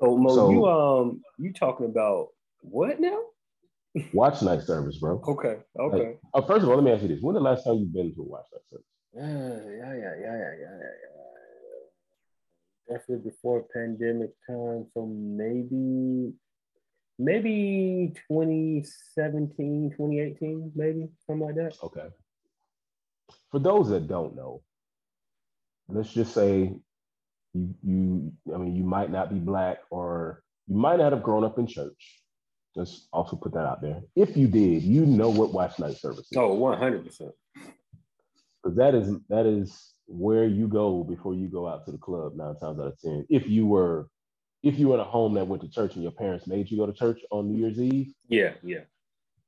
So Mo, so, you um you talking about what now? watch night service, bro. Okay. Okay. Like, uh, first of all, let me ask you this: When the last time you've been to a watch night service? Yeah, yeah, yeah, yeah, yeah, yeah, yeah. Definitely before pandemic time, so maybe maybe 2017, 2018, maybe something like that. Okay. For those that don't know, let's just say you you I mean you might not be black or you might not have grown up in church. Let's also put that out there. If you did, you know what watch night service is. Oh, 100 percent. Because that is that is where you go before you go out to the club nine times out of ten. If you were if you were in a home that went to church and your parents made you go to church on New Year's Eve, yeah, yeah,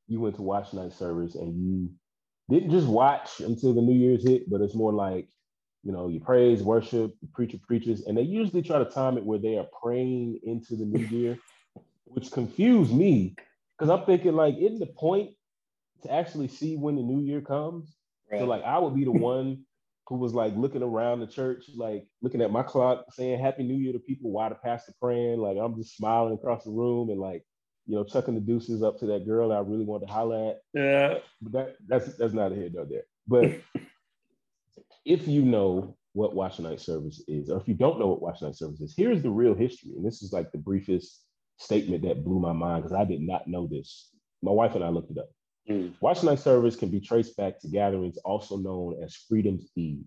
you went to watch night service and you didn't just watch until the New Year's hit, but it's more like you know, you praise, worship, the preacher preaches, and they usually try to time it where they are praying into the new year, which confused me because I'm thinking like, isn't the point to actually see when the new year comes? Right. So like, I would be the one who was like looking around the church, like looking at my clock, saying Happy New Year to people while the pastor praying. Like I'm just smiling across the room and like, you know, chucking the deuces up to that girl I really wanted to holler at. Yeah. But that that's that's not a hit though there. But if you know what watch night service is, or if you don't know what watch night service is, here's the real history. And this is like the briefest statement that blew my mind because I did not know this. My wife and I looked it up. Mm. Watch night service can be traced back to gatherings also known as Freedom's Eve.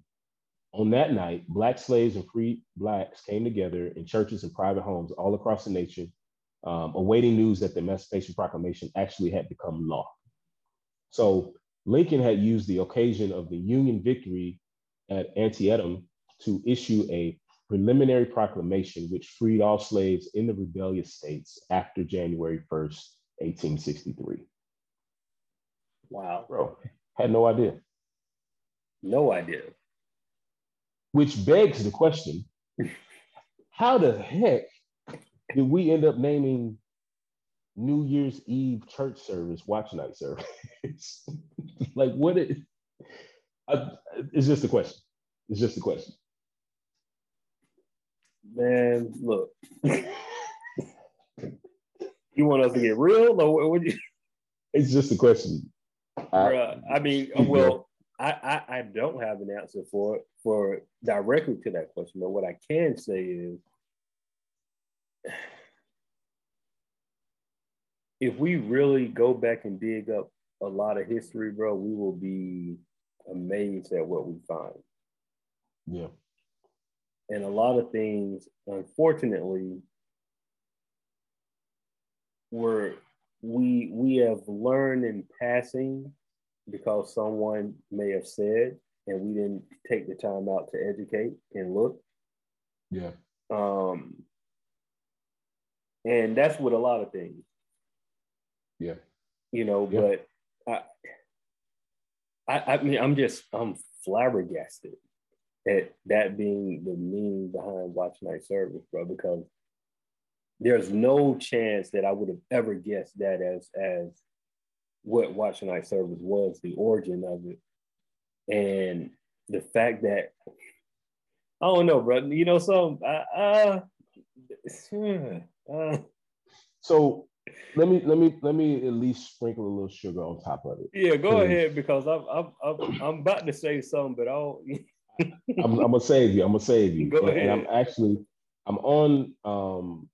On that night, Black slaves and free Blacks came together in churches and private homes all across the nation, um, awaiting news that the Emancipation Proclamation actually had become law. So Lincoln had used the occasion of the Union victory at Antietam to issue a preliminary proclamation which freed all slaves in the rebellious states after January 1st, 1863. Wow. Bro, had no idea. No idea. Which begs the question how the heck did we end up naming New Year's Eve church service watch night service? like, what is I, it's just a question. It's just a question. Man, look. you want us to get real, or what would you? It's just a question. I, I mean, well, I, I, I don't have an answer for it for directly to that question. But what I can say is, if we really go back and dig up a lot of history, bro, we will be amazed at what we find. Yeah. And a lot of things, unfortunately, were we we have learned in passing because someone may have said and we didn't take the time out to educate and look. Yeah. Um and that's with a lot of things. Yeah. You know, yeah. but I I, I mean, I'm just I'm flabbergasted at that being the meaning behind Watch Night Service, bro. Because there's no chance that I would have ever guessed that as as what Watch Night Service was, the origin of it, and the fact that I don't know, bro. You know, so uh, uh, uh so let me let me let me at least sprinkle a little sugar on top of it. Yeah, go ahead because I'm I'm I'm, I'm about to say something, but I'll. I'm, I'm, gonna save you. I'm gonna save you. Go and, ahead. I'm actually I'm on um,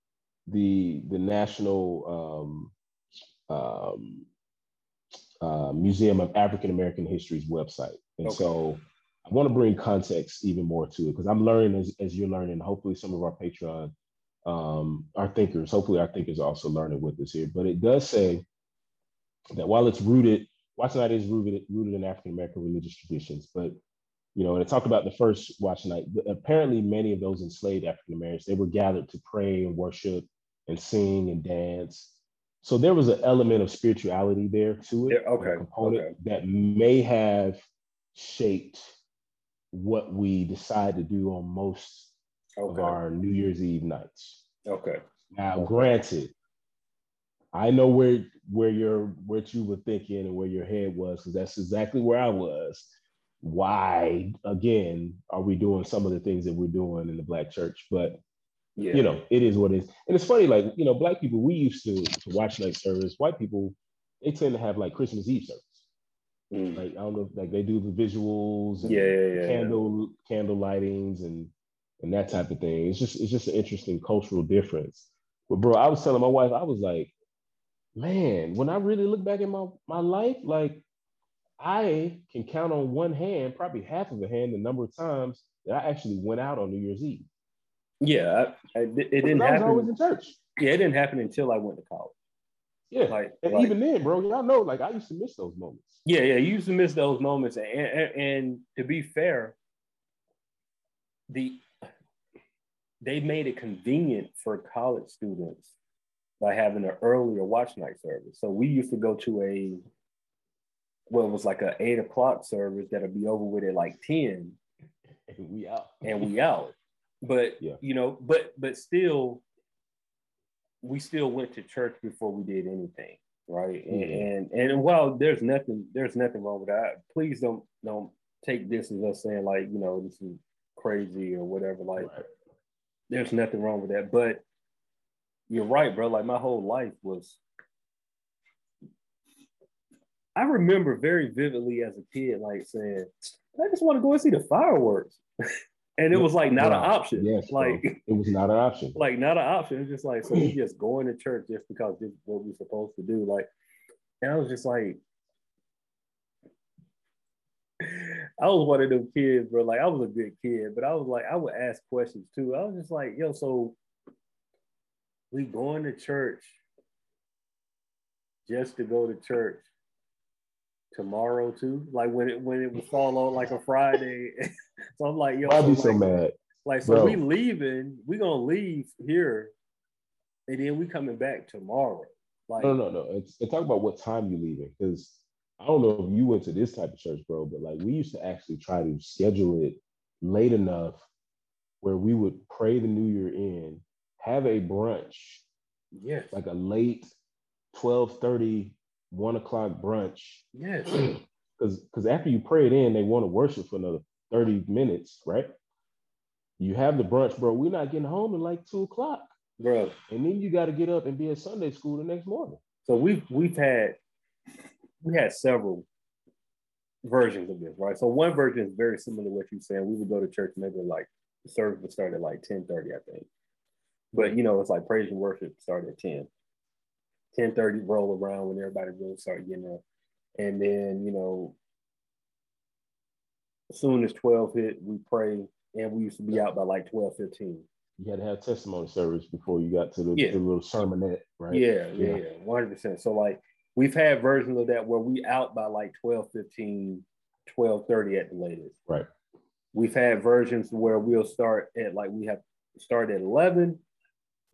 the the National um, um, uh, Museum of African American History's website, and okay. so I want to bring context even more to it because I'm learning as, as you're learning. Hopefully, some of our Patreon um, our thinkers, hopefully our thinkers are also learning with us here. But it does say that while it's rooted, Watch Night is rooted, rooted in African American religious traditions, but you know, and it talked about the first Watch Night. Apparently, many of those enslaved African Americans they were gathered to pray and worship and sing and dance. So there was an element of spirituality there to it, yeah, okay, component okay. that may have shaped what we decide to do on most okay. of our New Year's Eve nights. Okay. Now, okay. granted, I know where where you're what you were thinking and where your head was, because that's exactly where I was. Why again are we doing some of the things that we're doing in the black church? But yeah. you know, it is what it is. And it's funny, like, you know, black people, we used to, to watch night service. White people, they tend to have like Christmas Eve service. Mm. Like, I don't know, like they do the visuals and yeah, yeah, yeah, candle candle lightings and and that type of thing. It's just it's just an interesting cultural difference. But bro, I was telling my wife, I was like, man, when I really look back in my my life, like I can count on one hand, probably half of a hand, the number of times that I actually went out on New Year's Eve. Yeah, I, I, it didn't happen. I was always in church. Yeah, it didn't happen until I went to college. Yeah, like, and like, even then, bro, y'all know, like I used to miss those moments. Yeah, yeah, you used to miss those moments, and, and, and to be fair, the they made it convenient for college students by having an earlier watch night service. So we used to go to a well, it was like a eight o'clock service that'll be over with at like 10. And we out. and we out. But yeah. you know, but but still, we still went to church before we did anything, right? And, mm-hmm. and and while there's nothing there's nothing wrong with that. Please don't don't take this as us saying like you know this is crazy or whatever. Like right. There's nothing wrong with that. But you're right, bro. Like my whole life was. I remember very vividly as a kid, like saying, "I just want to go and see the fireworks." and it was like not an option. Yes, like bro. it was not an option. Like not an option. It's just like so we just going to church just because this is what we're supposed to do. Like, and I was just like, I was one of them kids, bro. Like I was a good kid, but I was like, I would ask questions too. I was just like, yo, so we going to church just to go to church tomorrow too. Like when it when it would fall on like a Friday. so I'm like, yo, I'd be so, so like, mad. Like so Bro. we leaving, we gonna leave here, and then we coming back tomorrow. Like no, no, no. It's, it's talk about what time you leaving because I don't know if you went to this type of church, bro, but like we used to actually try to schedule it late enough where we would pray the new year in, have a brunch, yes, like a late 12 30 one o'clock brunch. Yes. Because because after you pray it in, they want to worship for another 30 minutes, right? You have the brunch, bro. We're not getting home in like two o'clock. Bro. And then you got to get up and be at Sunday school the next morning. So we've we've had we had several versions of this, right? So one version is very similar to what you're saying. We would go to church maybe like the service would start at like 10 30, I think. But you know, it's like praise and worship started at 10. 10 30 roll around when everybody really started getting up. And then, you know, as soon as 12 hit, we pray and we used to be out by like 12 15. You had to have testimony service before you got to the, yeah. the little sermonette, right? Yeah, yeah, yeah, 100%. So, like, we've had versions of that where we out by like 12 15, 12 30 at the latest. Right. We've had versions where we'll start at like we have start at 11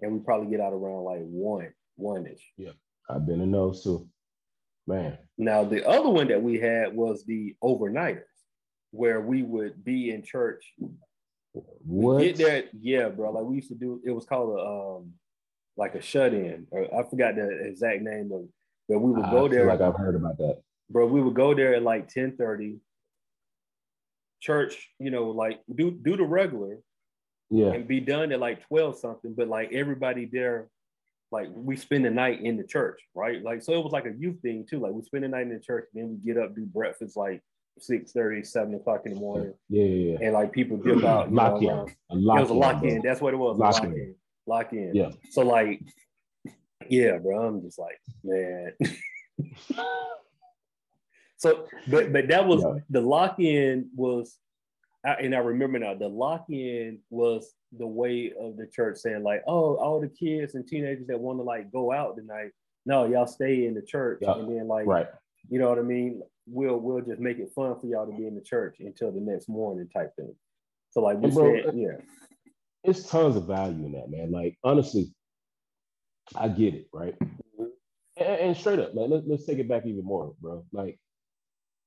and we probably get out around like 1 one ish. Yeah, I've been in those too. Man. Now the other one that we had was the overnighters, where we would be in church. What? Get there, yeah, bro. Like we used to do. It was called a um, like a shut in. Or I forgot the exact name of. But we would ah, go there. like I've heard about that, bro. We would go there at like ten thirty. Church, you know, like do do the regular, yeah, and be done at like twelve something. But like everybody there like we spend the night in the church, right? Like so it was like a youth thing too. Like we spend the night in the church, and then we get up, do breakfast like 6 30, 7 o'clock in the morning. Yeah, yeah, yeah. And like people dip out. lock know, in. Lock it was a lock in. in. That's what it was. Lock, lock in. in. Lock in. Yeah. So like, yeah, bro. I'm just like, man. so but but that was yeah. the lock in was and I remember now the lock in was the way of the church saying like, oh, all the kids and teenagers that want to like go out tonight, no, y'all stay in the church, yeah. and then like, right. you know what I mean? We'll we'll just make it fun for y'all to be in the church until the next morning type thing. So like we bro, said, yeah, it's tons of value in that, man. Like honestly, I get it, right? Mm-hmm. And, and, straight up, like let, let's take it back even more, bro. Like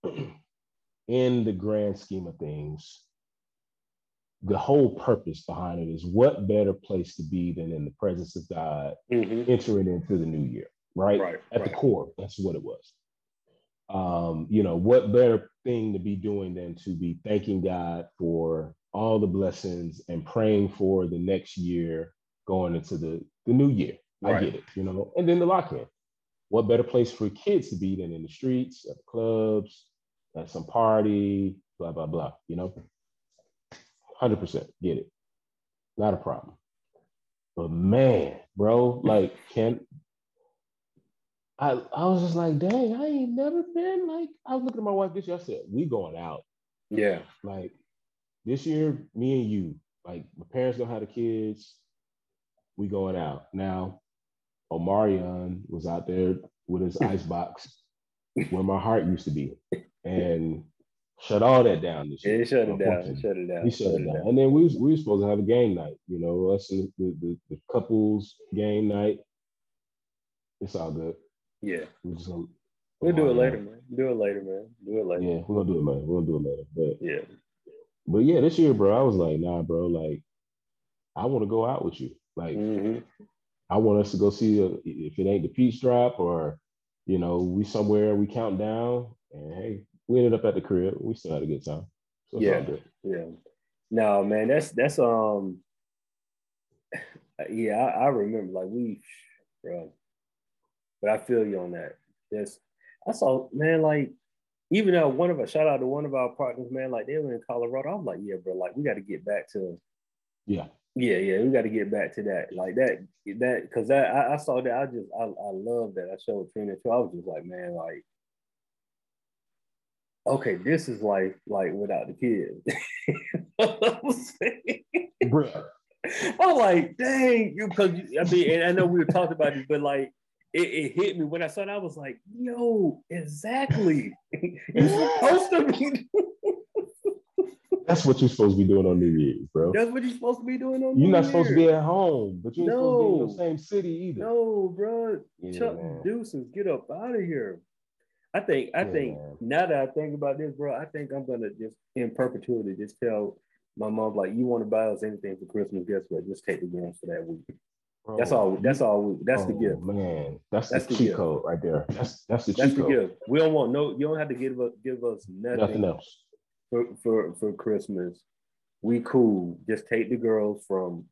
in the grand scheme of things, the whole purpose behind it is what better place to be than in the presence of God, mm-hmm. entering into the new year, right? right At right. the core, that's what it was. Um, you know, what better thing to be doing than to be thanking God for all the blessings and praying for the next year going into the, the new year. Right. I get it, you know. And then the lock in. What better place for kids to be than in the streets, at the clubs, at some party, blah, blah, blah, you know? 100% get it. Not a problem. But man, bro, like, can I, I was just like, dang, I ain't never been like, I was looking at my wife this year. I said, we going out. Yeah. Like this year, me and you, like my parents don't have the kids. We going out. Now, Omarion was out there with his ice box where my heart used to be. And shut all that down this year. Yeah, shut it down. Shut it down. He shut, shut it down. down. And then we, we were supposed to have a game night, you know, us and the, the, the couples game night. It's all good. Yeah. We're just gonna, we'll do it later, man. Do it later, man. Do it later. Yeah, we're gonna do it later. We're gonna do it later. But yeah. But yeah, this year, bro, I was like, nah, bro, like, I want to go out with you. Like, mm-hmm. I want us to go see a, if it ain't the peach drop or, you know, we somewhere we count down and hey, we ended up at the crib. We still had a good time. So yeah, yeah. No, man, that's that's um, yeah, I, I remember like we, bro, but I feel you on that. Yes, I saw man like even though one of us shout out to one of our partners, man, like they were in Colorado. I'm like, yeah, bro, like we got to get back to yeah. Yeah, yeah, we got to get back to that, like that, that, because that I, I, saw that. I just, I, I love that. I showed Trina too. I was just like, man, like, okay, this is life, like without the kids. I'm like, dang, you, because I mean, and I know we were talking about this, but like, it, it, hit me when I saw it. I was like, yo, exactly. you're supposed to be. That's what you're supposed to be doing on New Year's, bro. That's what you're supposed to be doing on You're New not supposed to be at home, but you're no. supposed to be in the same city either. No, bro. Yeah, Chuck man. Deuces, get up out of here. I think, I yeah, think man. now that I think about this, bro, I think I'm gonna just in perpetuity just tell my mom, like, you want to buy us anything for Christmas, guess what? Just take the girls for that week. Bro, that's all. That's all. That's oh, the gift. Man, that's, that's the, the cheat code right there. That's that's the that's the code. gift. We don't want no. You don't have to give us give us nothing, nothing else for, for for Christmas. We cool. Just take the girls from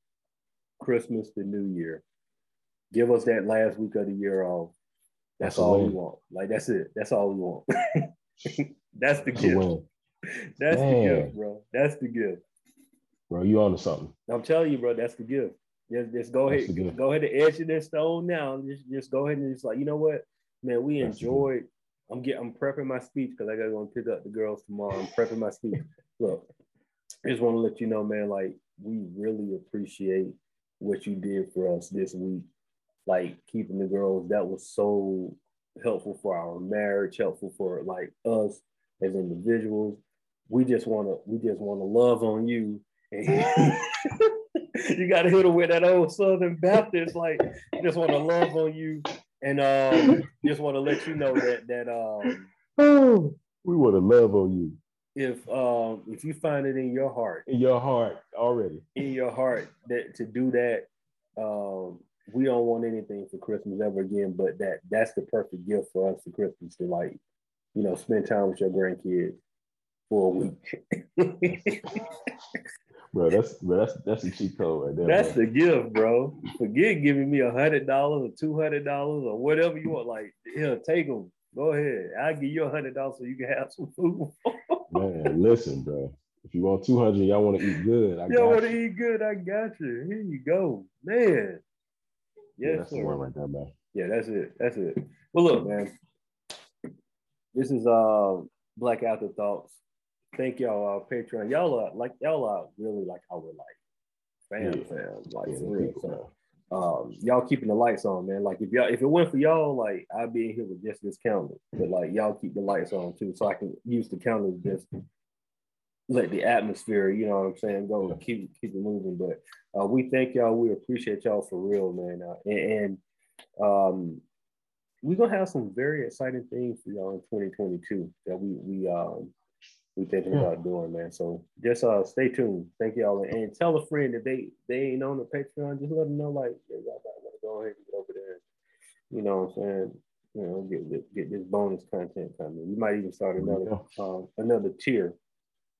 Christmas to New Year. Give us that last week of the year off. That's, that's all we want. Like that's it. That's all we want. that's the that's gift. That's Man. the gift, bro. That's the gift. Bro, you on to something. I'm telling you, bro, that's the gift. Just, just go That's ahead, go ahead and edge this stone now. Just, just go ahead and just like, you know what, man, we enjoyed. I'm getting, I'm prepping my speech because I gotta go and pick up the girls tomorrow. I'm prepping my speech. Look, I just want to let you know, man, like we really appreciate what you did for us this week. Like keeping the girls, that was so helpful for our marriage, helpful for like us as individuals. We just want to, we just want to love on you. you got to hit her with that old Southern Baptist, like just want to love on you, and um, just want to let you know that that um, oh, we want to love on you. If um, if you find it in your heart, in your heart already, in your heart that to do that, um, we don't want anything for Christmas ever again. But that that's the perfect gift for us for Christmas to like, you know, spend time with your grandkids for a week. bro. That's bro, that's that's a cheat code right there. That's bro. the gift, bro. Forget giving me a hundred dollars or two hundred dollars or whatever you want. Like, yeah, take them. Go ahead. I'll give you a hundred dollars so you can have some food. Man, listen, bro. If you want two hundred, y'all want to eat good. I y'all want to eat good. I got you. Here you go, man. Yes, yeah, that's sir. the one right there, man. Yeah, that's it. That's it. Well, look, man. This is uh Black Afterthoughts thank y'all, uh, Patreon. Y'all are like y'all are really like our like fam, yeah. fam, like yeah, for real. So, um, y'all keeping the lights on, man. Like if y'all if it went for y'all, like I'd be in here with just this counter, but like y'all keep the lights on too, so I can use the counters just let the atmosphere, you know what I'm saying, go yeah. keep keep it moving. But uh, we thank y'all. We appreciate y'all for real, man. Uh, and, and um, we're gonna have some very exciting things for y'all in 2022 that we we um we thinking yeah. about doing, man. So just uh stay tuned. Thank y'all and tell a friend if they they ain't on the Patreon, just let them know like y'all want to go ahead and get over there. You know what I'm saying? You know, get get this bonus content coming. We might even start another um, another tier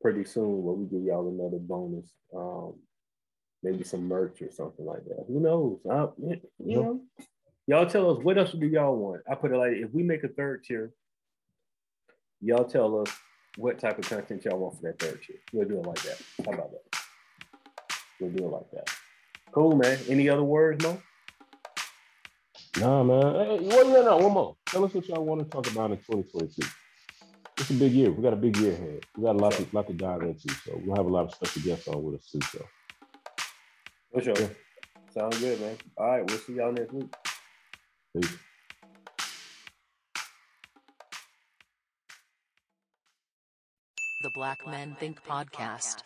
pretty soon where we give y'all another bonus. Um, maybe some merch or something like that. Who knows? I, you know, y'all tell us what else do y'all want. I put it like if we make a third tier, y'all tell us what type of content y'all want for that third tier. We'll do it like that. How about that? We'll do it like that. Cool, man. Any other words, Mo? Nah, man. Hey, well, yeah, no, one more. Tell us what y'all want to talk about in 2022. It's a big year. We got a big year ahead. We got a lot, to, lot to dive into. So we'll have a lot of special guests on with us too. So for sure. Yeah. Sounds good, man. All right, we'll see y'all next week. Peace. Black Men Think Podcast.